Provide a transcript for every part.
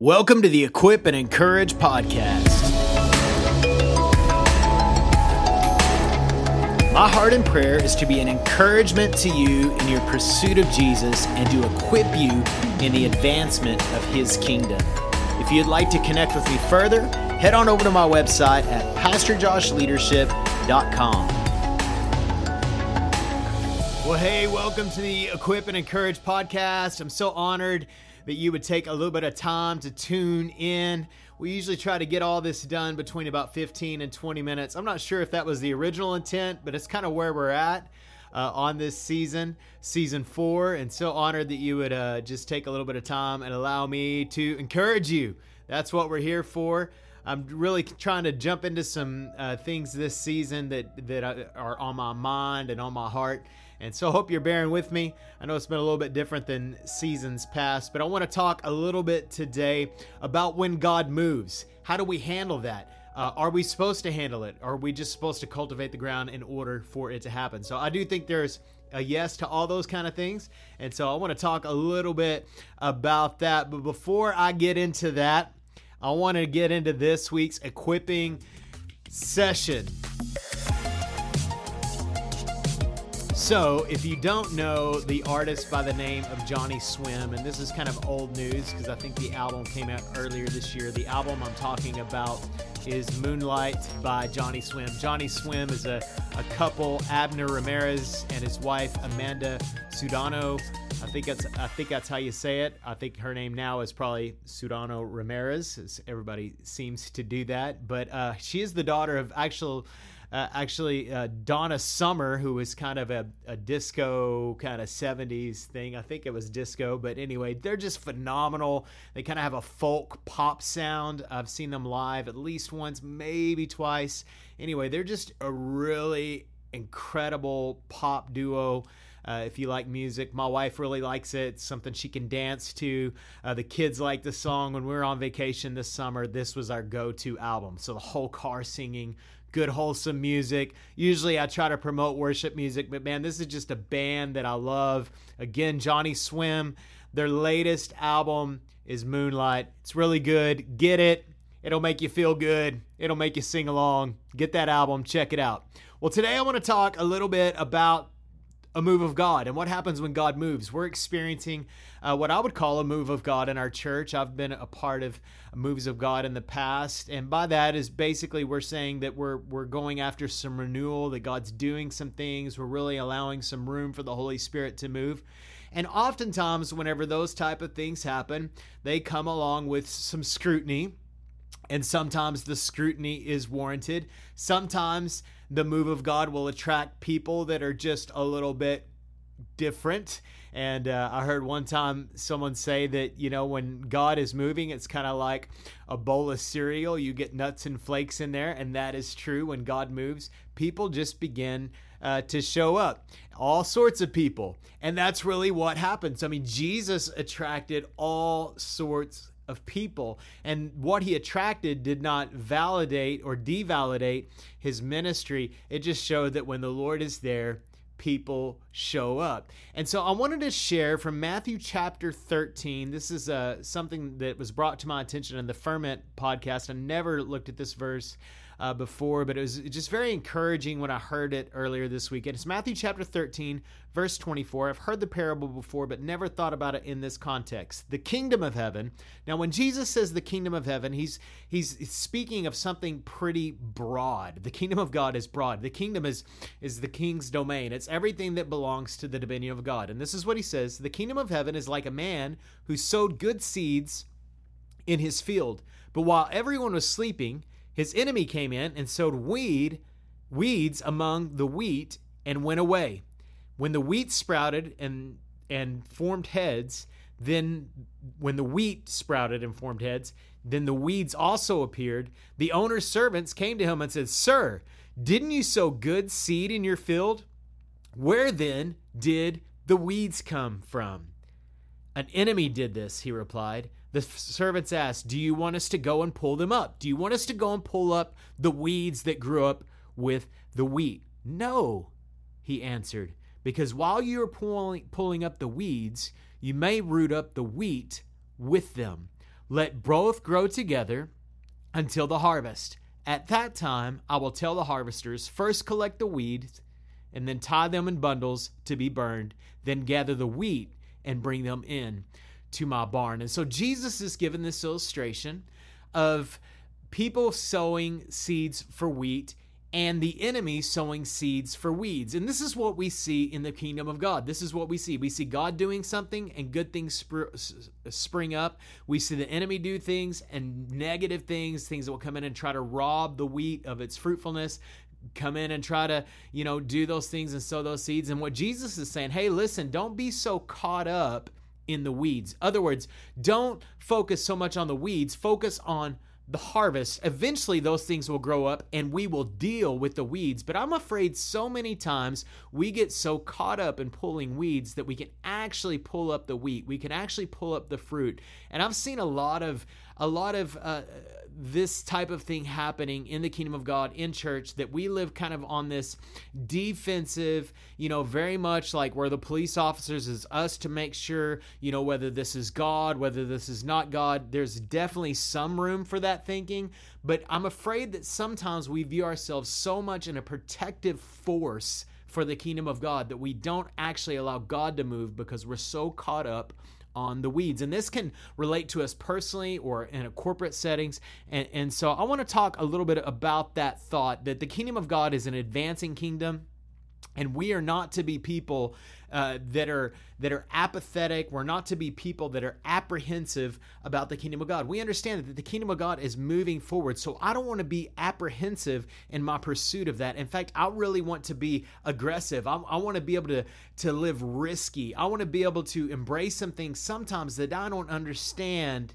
Welcome to the Equip and Encourage podcast. My heart and prayer is to be an encouragement to you in your pursuit of Jesus and to equip you in the advancement of His kingdom. If you'd like to connect with me further, head on over to my website at PastorJoshLeadership.com. Well, hey, welcome to the Equip and Encourage podcast. I'm so honored that you would take a little bit of time to tune in. We usually try to get all this done between about 15 and 20 minutes. I'm not sure if that was the original intent, but it's kind of where we're at. Uh, on this season, season four, and so honored that you would uh, just take a little bit of time and allow me to encourage you. That's what we're here for. I'm really trying to jump into some uh, things this season that that are on my mind and on my heart. And so I hope you're bearing with me. I know it's been a little bit different than seasons past, but I want to talk a little bit today about when God moves. How do we handle that? Uh, are we supposed to handle it? Are we just supposed to cultivate the ground in order for it to happen? So I do think there's a yes to all those kind of things. And so I want to talk a little bit about that. But before I get into that, I want to get into this week's equipping session. So, if you don't know the artist by the name of Johnny Swim, and this is kind of old news because I think the album came out earlier this year. The album I'm talking about is Moonlight by Johnny Swim. Johnny Swim is a, a couple, Abner Ramirez and his wife Amanda Sudano. I think that's I think that's how you say it. I think her name now is probably Sudano Ramirez. As everybody seems to do that, but uh, she is the daughter of actual uh, actually uh, Donna Summer, who was kind of a, a disco kind of 70s thing. I think it was disco, but anyway, they're just phenomenal. They kind of have a folk pop sound. I've seen them live at least once, maybe twice. Anyway, they're just a really incredible pop duo. Uh, if you like music, my wife really likes it. It's something she can dance to. Uh, the kids like the song. When we were on vacation this summer, this was our go to album. So the whole car singing good wholesome music. Usually I try to promote worship music, but man, this is just a band that I love. Again, Johnny Swim, their latest album is Moonlight. It's really good. Get it. It'll make you feel good. It'll make you sing along. Get that album, check it out. Well, today I want to talk a little bit about a move of God and what happens when God moves. We're experiencing uh, what I would call a move of God in our church. I've been a part of moves of God in the past, and by that is basically we're saying that we're we're going after some renewal, that God's doing some things, we're really allowing some room for the Holy Spirit to move. And oftentimes whenever those type of things happen, they come along with some scrutiny and sometimes the scrutiny is warranted. Sometimes the move of God will attract people that are just a little bit different. And uh, I heard one time someone say that, you know, when God is moving, it's kind of like a bowl of cereal. You get nuts and flakes in there. And that is true. When God moves, people just begin uh, to show up. All sorts of people. And that's really what happens. I mean, Jesus attracted all sorts of people. And what he attracted did not validate or devalidate his ministry. It just showed that when the Lord is there, people show up. And so I wanted to share from Matthew chapter 13. This is uh, something that was brought to my attention in the Ferment podcast. I never looked at this verse uh, before, but it was just very encouraging when I heard it earlier this week. And it's Matthew chapter 13, verse 24. I've heard the parable before, but never thought about it in this context. The kingdom of heaven. Now, when Jesus says the kingdom of heaven, he's he's speaking of something pretty broad. The kingdom of God is broad. The kingdom is is the king's domain. It's everything that belongs to the dominion of God. And this is what he says: the kingdom of heaven is like a man who sowed good seeds in his field. But while everyone was sleeping, his enemy came in and sowed weed, weeds among the wheat and went away. When the wheat sprouted and and formed heads, then when the wheat sprouted and formed heads, then the weeds also appeared. The owner's servants came to him and said, "Sir, didn't you sow good seed in your field? Where then did the weeds come from?" An enemy did this, he replied. The servants asked, Do you want us to go and pull them up? Do you want us to go and pull up the weeds that grew up with the wheat? No, he answered, because while you are pulling, pulling up the weeds, you may root up the wheat with them. Let both grow together until the harvest. At that time, I will tell the harvesters first collect the weeds and then tie them in bundles to be burned, then gather the wheat and bring them in to my barn. And so Jesus is given this illustration of people sowing seeds for wheat and the enemy sowing seeds for weeds. And this is what we see in the kingdom of God. This is what we see. We see God doing something and good things spr- spring up. We see the enemy do things and negative things, things that will come in and try to rob the wheat of its fruitfulness. Come in and try to, you know, do those things and sow those seeds. And what Jesus is saying, hey, listen, don't be so caught up in the weeds. Other words, don't focus so much on the weeds, focus on the harvest, eventually those things will grow up and we will deal with the weeds. But I'm afraid so many times we get so caught up in pulling weeds that we can actually pull up the wheat. We can actually pull up the fruit. And I've seen a lot of a lot of uh, this type of thing happening in the kingdom of God in church that we live kind of on this defensive, you know, very much like where the police officers is us to make sure, you know, whether this is God, whether this is not God. There's definitely some room for that thinking, but I'm afraid that sometimes we view ourselves so much in a protective force for the kingdom of God that we don't actually allow God to move because we're so caught up on the weeds. And this can relate to us personally or in a corporate settings. And, and so I want to talk a little bit about that thought that the kingdom of God is an advancing kingdom and we are not to be people uh, that are that are apathetic. We're not to be people that are apprehensive about the kingdom of God. We understand that the kingdom of God is moving forward. So I don't want to be apprehensive in my pursuit of that. In fact, I really want to be aggressive. I, I want to be able to to live risky. I want to be able to embrace some things sometimes that I don't understand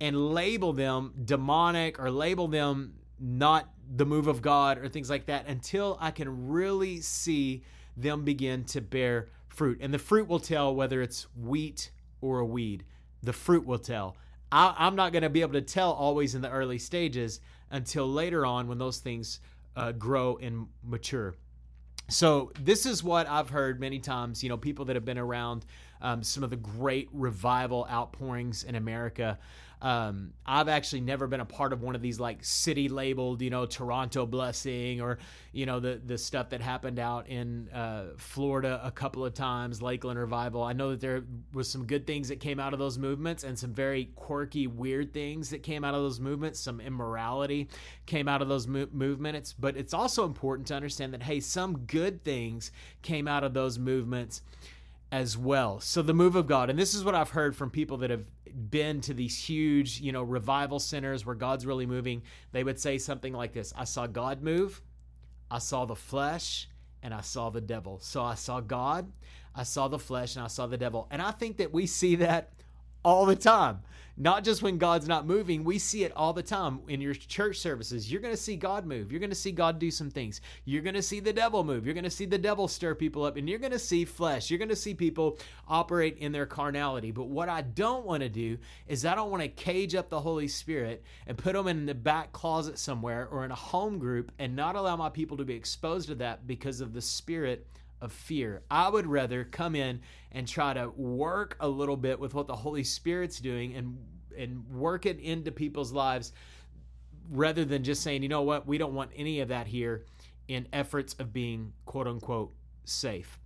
and label them demonic or label them not the move of God or things like that until I can really see them begin to bear fruit. And the fruit will tell whether it's wheat or a weed. The fruit will tell. I, am not going to be able to tell always in the early stages until later on when those things uh, grow and mature. So, this is what I've heard many times, you know, people that have been around um, some of the great revival outpourings in America. Um, I've actually never been a part of one of these like city labeled, you know, Toronto Blessing or you know the the stuff that happened out in uh, Florida a couple of times, Lakeland Revival. I know that there was some good things that came out of those movements and some very quirky, weird things that came out of those movements. Some immorality came out of those mo- movements, but it's also important to understand that hey, some good things came out of those movements as well. So the move of God, and this is what I've heard from people that have been to these huge, you know, revival centers where God's really moving. They would say something like this I saw God move, I saw the flesh, and I saw the devil. So I saw God, I saw the flesh, and I saw the devil. And I think that we see that all the time. Not just when God's not moving, we see it all the time in your church services. You're going to see God move. You're going to see God do some things. You're going to see the devil move. You're going to see the devil stir people up, and you're going to see flesh. You're going to see people operate in their carnality. But what I don't want to do is I don't want to cage up the Holy Spirit and put them in the back closet somewhere or in a home group and not allow my people to be exposed to that because of the spirit of fear. I would rather come in and try to work a little bit with what the Holy Spirit's doing and and work it into people's lives rather than just saying, you know what, we don't want any of that here in efforts of being quote unquote safe.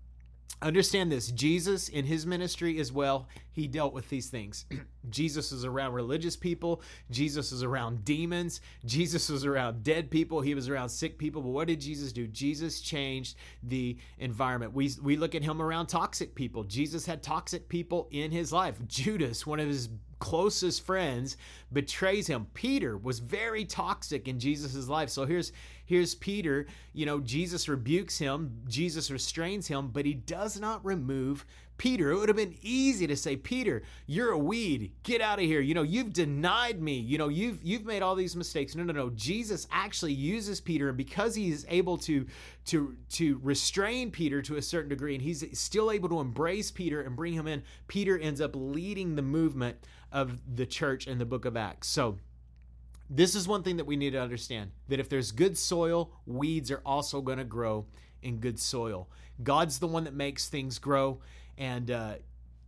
Understand this Jesus in his ministry as well, he dealt with these things. Jesus was around religious people, Jesus was around demons, Jesus was around dead people, he was around sick people. But what did Jesus do? Jesus changed the environment. We, we look at him around toxic people. Jesus had toxic people in his life. Judas, one of his closest friends betrays him. Peter was very toxic in Jesus' life. So here's here's Peter, you know, Jesus rebukes him, Jesus restrains him, but he does not remove Peter. It would have been easy to say, Peter, you're a weed. Get out of here. You know, you've denied me. You know, you've you've made all these mistakes. No, no, no. Jesus actually uses Peter, and because he's able to to to restrain Peter to a certain degree, and he's still able to embrace Peter and bring him in, Peter ends up leading the movement of the church in the book of Acts. So this is one thing that we need to understand that if there's good soil, weeds are also going to grow in good soil. God's the one that makes things grow. And uh,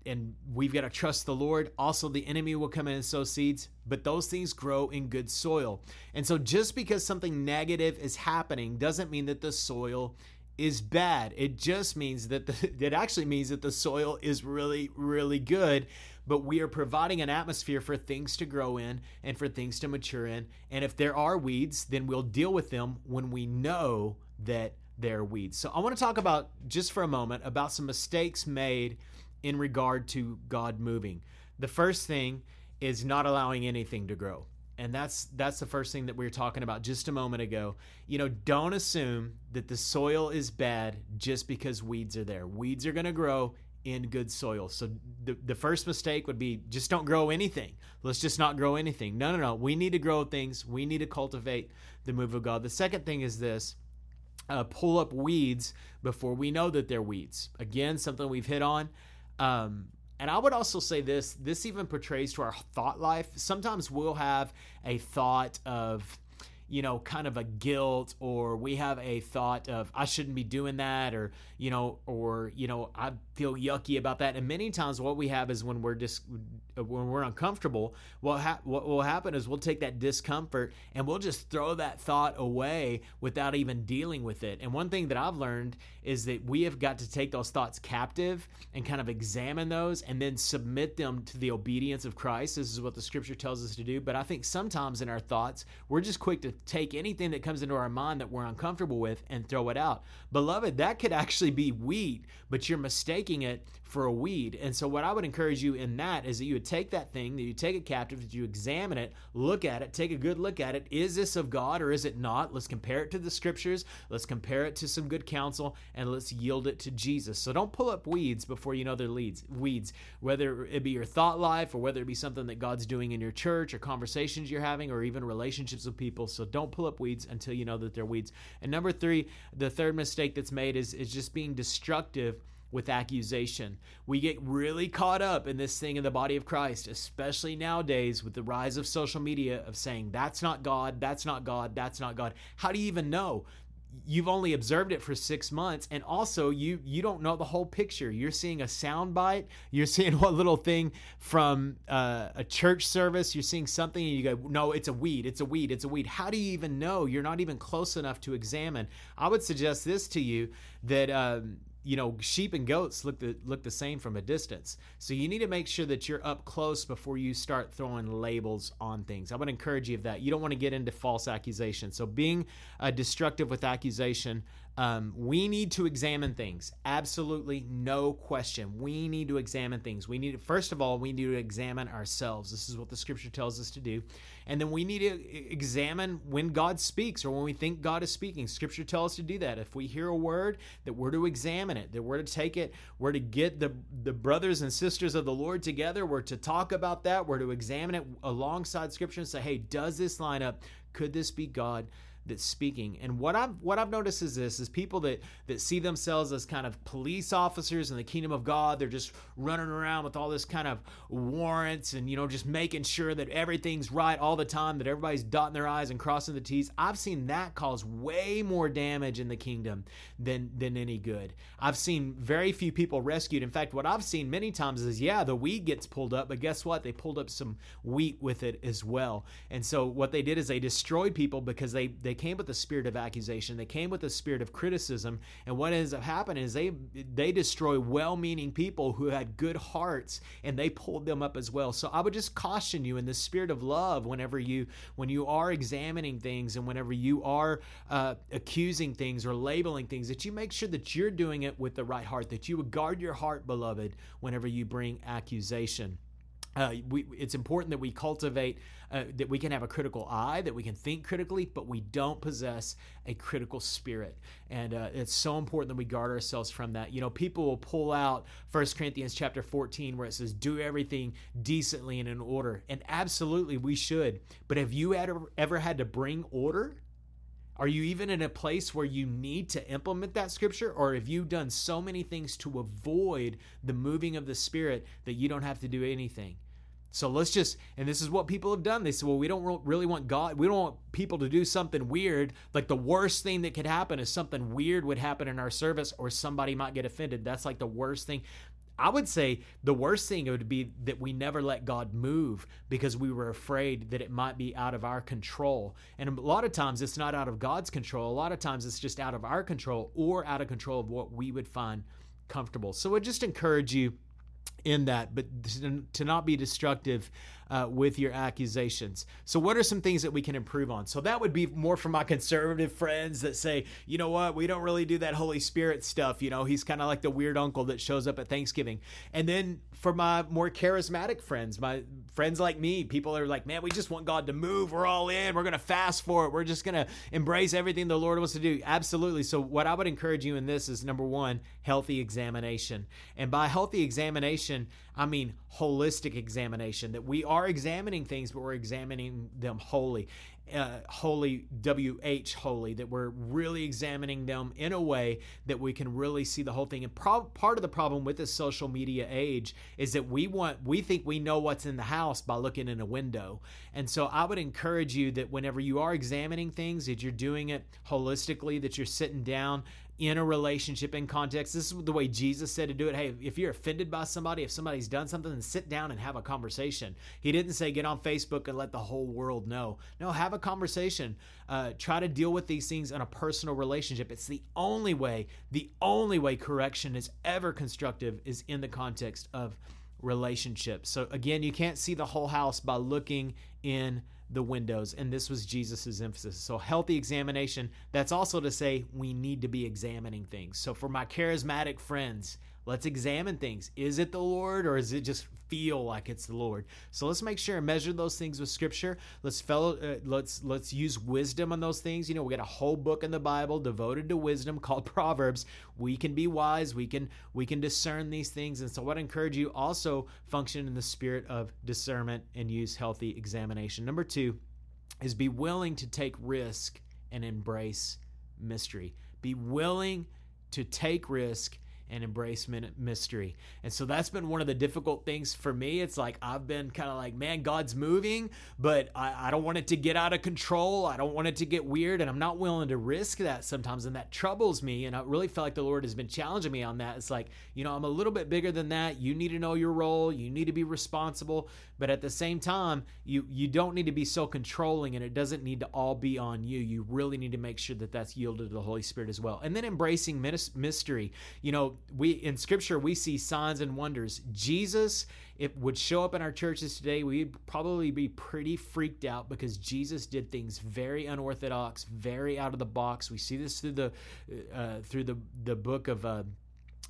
and we've got to trust the Lord. Also, the enemy will come in and sow seeds, but those things grow in good soil. And so, just because something negative is happening doesn't mean that the soil is bad. It just means that the, it actually means that the soil is really, really good. But we are providing an atmosphere for things to grow in and for things to mature in. And if there are weeds, then we'll deal with them when we know that they're weeds. So I want to talk about just for a moment about some mistakes made in regard to God moving. The first thing is not allowing anything to grow. And that's that's the first thing that we were talking about just a moment ago. You know, don't assume that the soil is bad just because weeds are there. Weeds are going to grow in good soil. So the, the first mistake would be just don't grow anything. Let's just not grow anything. No, no, no. We need to grow things. We need to cultivate the move of God. The second thing is this uh, pull up weeds before we know that they're weeds. Again, something we've hit on. Um, and I would also say this this even portrays to our thought life. Sometimes we'll have a thought of, you know, kind of a guilt, or we have a thought of, I shouldn't be doing that, or, you know, or, you know, I feel yucky about that. And many times what we have is when we're just, when we're uncomfortable, what, ha- what will happen is we'll take that discomfort and we'll just throw that thought away without even dealing with it. And one thing that I've learned is that we have got to take those thoughts captive and kind of examine those and then submit them to the obedience of Christ. This is what the scripture tells us to do. But I think sometimes in our thoughts, we're just quick to take anything that comes into our mind that we're uncomfortable with and throw it out. Beloved, that could actually be wheat, but you're mistaking it for a weed. And so, what I would encourage you in that is that you would take that thing, that you take it captive, that you examine it, look at it, take a good look at it. Is this of God or is it not? Let's compare it to the scriptures. Let's compare it to some good counsel, and let's yield it to Jesus. So, don't pull up weeds before you know they're leads, weeds, whether it be your thought life or whether it be something that God's doing in your church or conversations you're having or even relationships with people. So, don't pull up weeds until you know that they're weeds. And number three, the third mistake that's made is, is just being destructive with accusation. We get really caught up in this thing in the body of Christ, especially nowadays with the rise of social media of saying, that's not God, that's not God, that's not God. How do you even know? You've only observed it for six months, and also you you don't know the whole picture. You're seeing a sound bite, you're seeing one little thing from uh, a church service, you're seeing something, and you go, "No, it's a weed, it's a weed, it's a weed." How do you even know? You're not even close enough to examine. I would suggest this to you that. Um, you know, sheep and goats look the look the same from a distance. So you need to make sure that you're up close before you start throwing labels on things. I would encourage you of that. You don't want to get into false accusations. So being uh, destructive with accusation um, we need to examine things. Absolutely no question. We need to examine things. We need to, first of all, we need to examine ourselves. This is what the scripture tells us to do. And then we need to examine when God speaks or when we think God is speaking. Scripture tells us to do that. If we hear a word, that we're to examine it, that we're to take it, we're to get the, the brothers and sisters of the Lord together, we're to talk about that, we're to examine it alongside Scripture and say, hey, does this line up? Could this be God? That's speaking. And what I've what I've noticed is this is people that that see themselves as kind of police officers in the kingdom of God. They're just running around with all this kind of warrants and you know just making sure that everything's right all the time, that everybody's dotting their I's and crossing the T's. I've seen that cause way more damage in the kingdom than than any good. I've seen very few people rescued. In fact, what I've seen many times is yeah, the weed gets pulled up, but guess what? They pulled up some wheat with it as well. And so what they did is they destroyed people because they they they came with the spirit of accusation. They came with the spirit of criticism. And what ends up happening is they they destroy well-meaning people who had good hearts, and they pulled them up as well. So I would just caution you in the spirit of love whenever you when you are examining things and whenever you are uh, accusing things or labeling things, that you make sure that you're doing it with the right heart. That you would guard your heart, beloved, whenever you bring accusation. Uh, we, it's important that we cultivate uh, that we can have a critical eye, that we can think critically, but we don't possess a critical spirit. And uh, it's so important that we guard ourselves from that. You know, people will pull out 1 Corinthians chapter 14 where it says, do everything decently and in order. And absolutely we should. But have you ever, ever had to bring order? Are you even in a place where you need to implement that scripture? Or have you done so many things to avoid the moving of the Spirit that you don't have to do anything? So let's just, and this is what people have done. They said, well, we don't really want God, we don't want people to do something weird. Like the worst thing that could happen is something weird would happen in our service or somebody might get offended. That's like the worst thing. I would say the worst thing would be that we never let God move because we were afraid that it might be out of our control. And a lot of times it's not out of God's control. A lot of times it's just out of our control or out of control of what we would find comfortable. So I just encourage you in that, but to not be destructive uh, with your accusations. So, what are some things that we can improve on? So, that would be more for my conservative friends that say, you know what, we don't really do that Holy Spirit stuff. You know, he's kind of like the weird uncle that shows up at Thanksgiving. And then for my more charismatic friends, my friends like me, people are like, man, we just want God to move. We're all in. We're going to fast for it. We're just going to embrace everything the Lord wants to do. Absolutely. So, what I would encourage you in this is number one, healthy examination. And by healthy examination, I mean holistic examination, that we are examining things, but we're examining them wholly. Uh, holy wh holy that we're really examining them in a way that we can really see the whole thing and pro- part of the problem with this social media age is that we want we think we know what's in the house by looking in a window and so i would encourage you that whenever you are examining things that you're doing it holistically that you're sitting down in a relationship in context. This is the way Jesus said to do it. Hey, if you're offended by somebody, if somebody's done something, then sit down and have a conversation. He didn't say get on Facebook and let the whole world know. No, have a conversation. Uh, try to deal with these things in a personal relationship. It's the only way, the only way correction is ever constructive is in the context of relationship. So again, you can't see the whole house by looking in the windows. And this was Jesus's emphasis. So, healthy examination, that's also to say we need to be examining things. So, for my charismatic friends, let's examine things. Is it the Lord or is it just feel like it's the Lord. So let's make sure and measure those things with Scripture. Let's fellow, uh, let's let's use wisdom on those things. You know, we got a whole book in the Bible devoted to wisdom called Proverbs. We can be wise. We can we can discern these things. And so, what I encourage you also function in the spirit of discernment and use healthy examination. Number two is be willing to take risk and embrace mystery. Be willing to take risk and embrace mystery. And so that's been one of the difficult things for me. It's like I've been kind of like, man, God's moving, but I, I, don't want it to get out of control. I don't want it to get weird. And I'm not willing to risk that sometimes. And that troubles me. And I really feel like the Lord has been challenging me on that. It's like, you know, I'm a little bit bigger than that. You need to know your role, you need to be responsible. But at the same time, you, you don't need to be so controlling and it doesn't need to all be on you. You really need to make sure that that's yielded to the Holy Spirit as well. And then embracing mystery. You know, we in scripture we see signs and wonders. Jesus it would show up in our churches today we'd probably be pretty freaked out because jesus did things very unorthodox very out of the box. We see this through the uh, through the the book of uh,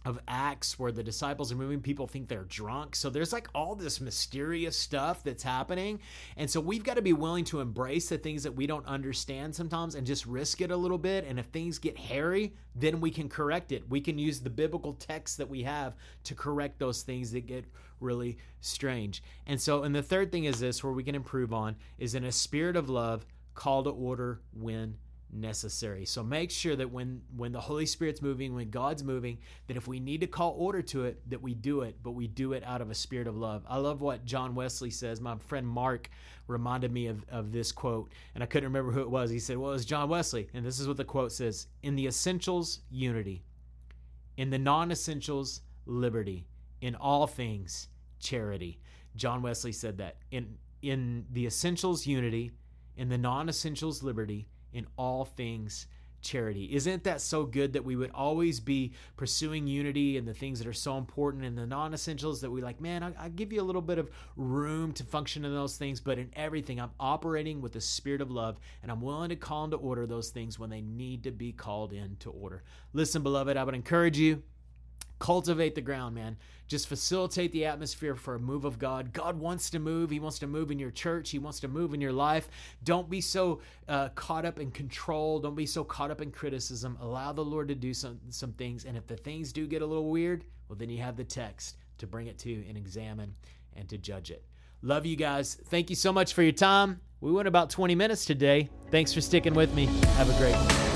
of Acts where the disciples are moving, people think they're drunk. So there's like all this mysterious stuff that's happening. And so we've got to be willing to embrace the things that we don't understand sometimes and just risk it a little bit. And if things get hairy, then we can correct it. We can use the biblical text that we have to correct those things that get really strange. And so, and the third thing is this where we can improve on is in a spirit of love, call to order when necessary. So make sure that when when the Holy Spirit's moving, when God's moving, that if we need to call order to it, that we do it, but we do it out of a spirit of love. I love what John Wesley says. My friend Mark reminded me of, of this quote, and I couldn't remember who it was. He said, Well, it was John Wesley. And this is what the quote says In the essentials, unity. In the non essentials, liberty. In all things, charity. John Wesley said that. In in the essentials, unity. In the non essentials, liberty in all things charity. Isn't that so good that we would always be pursuing unity and the things that are so important and the non essentials that we like, man, I, I, give you a little bit of room to function in those things, but in everything, I'm operating with the spirit of love and I'm willing to call into order those things when they need to be called into order. Listen, beloved, I would encourage you cultivate the ground, man. Just facilitate the atmosphere for a move of God. God wants to move. He wants to move in your church. He wants to move in your life. Don't be so uh, caught up in control. Don't be so caught up in criticism. Allow the Lord to do some some things. And if the things do get a little weird, well, then you have the text to bring it to and examine and to judge it. Love you guys. Thank you so much for your time. We went about 20 minutes today. Thanks for sticking with me. Have a great one.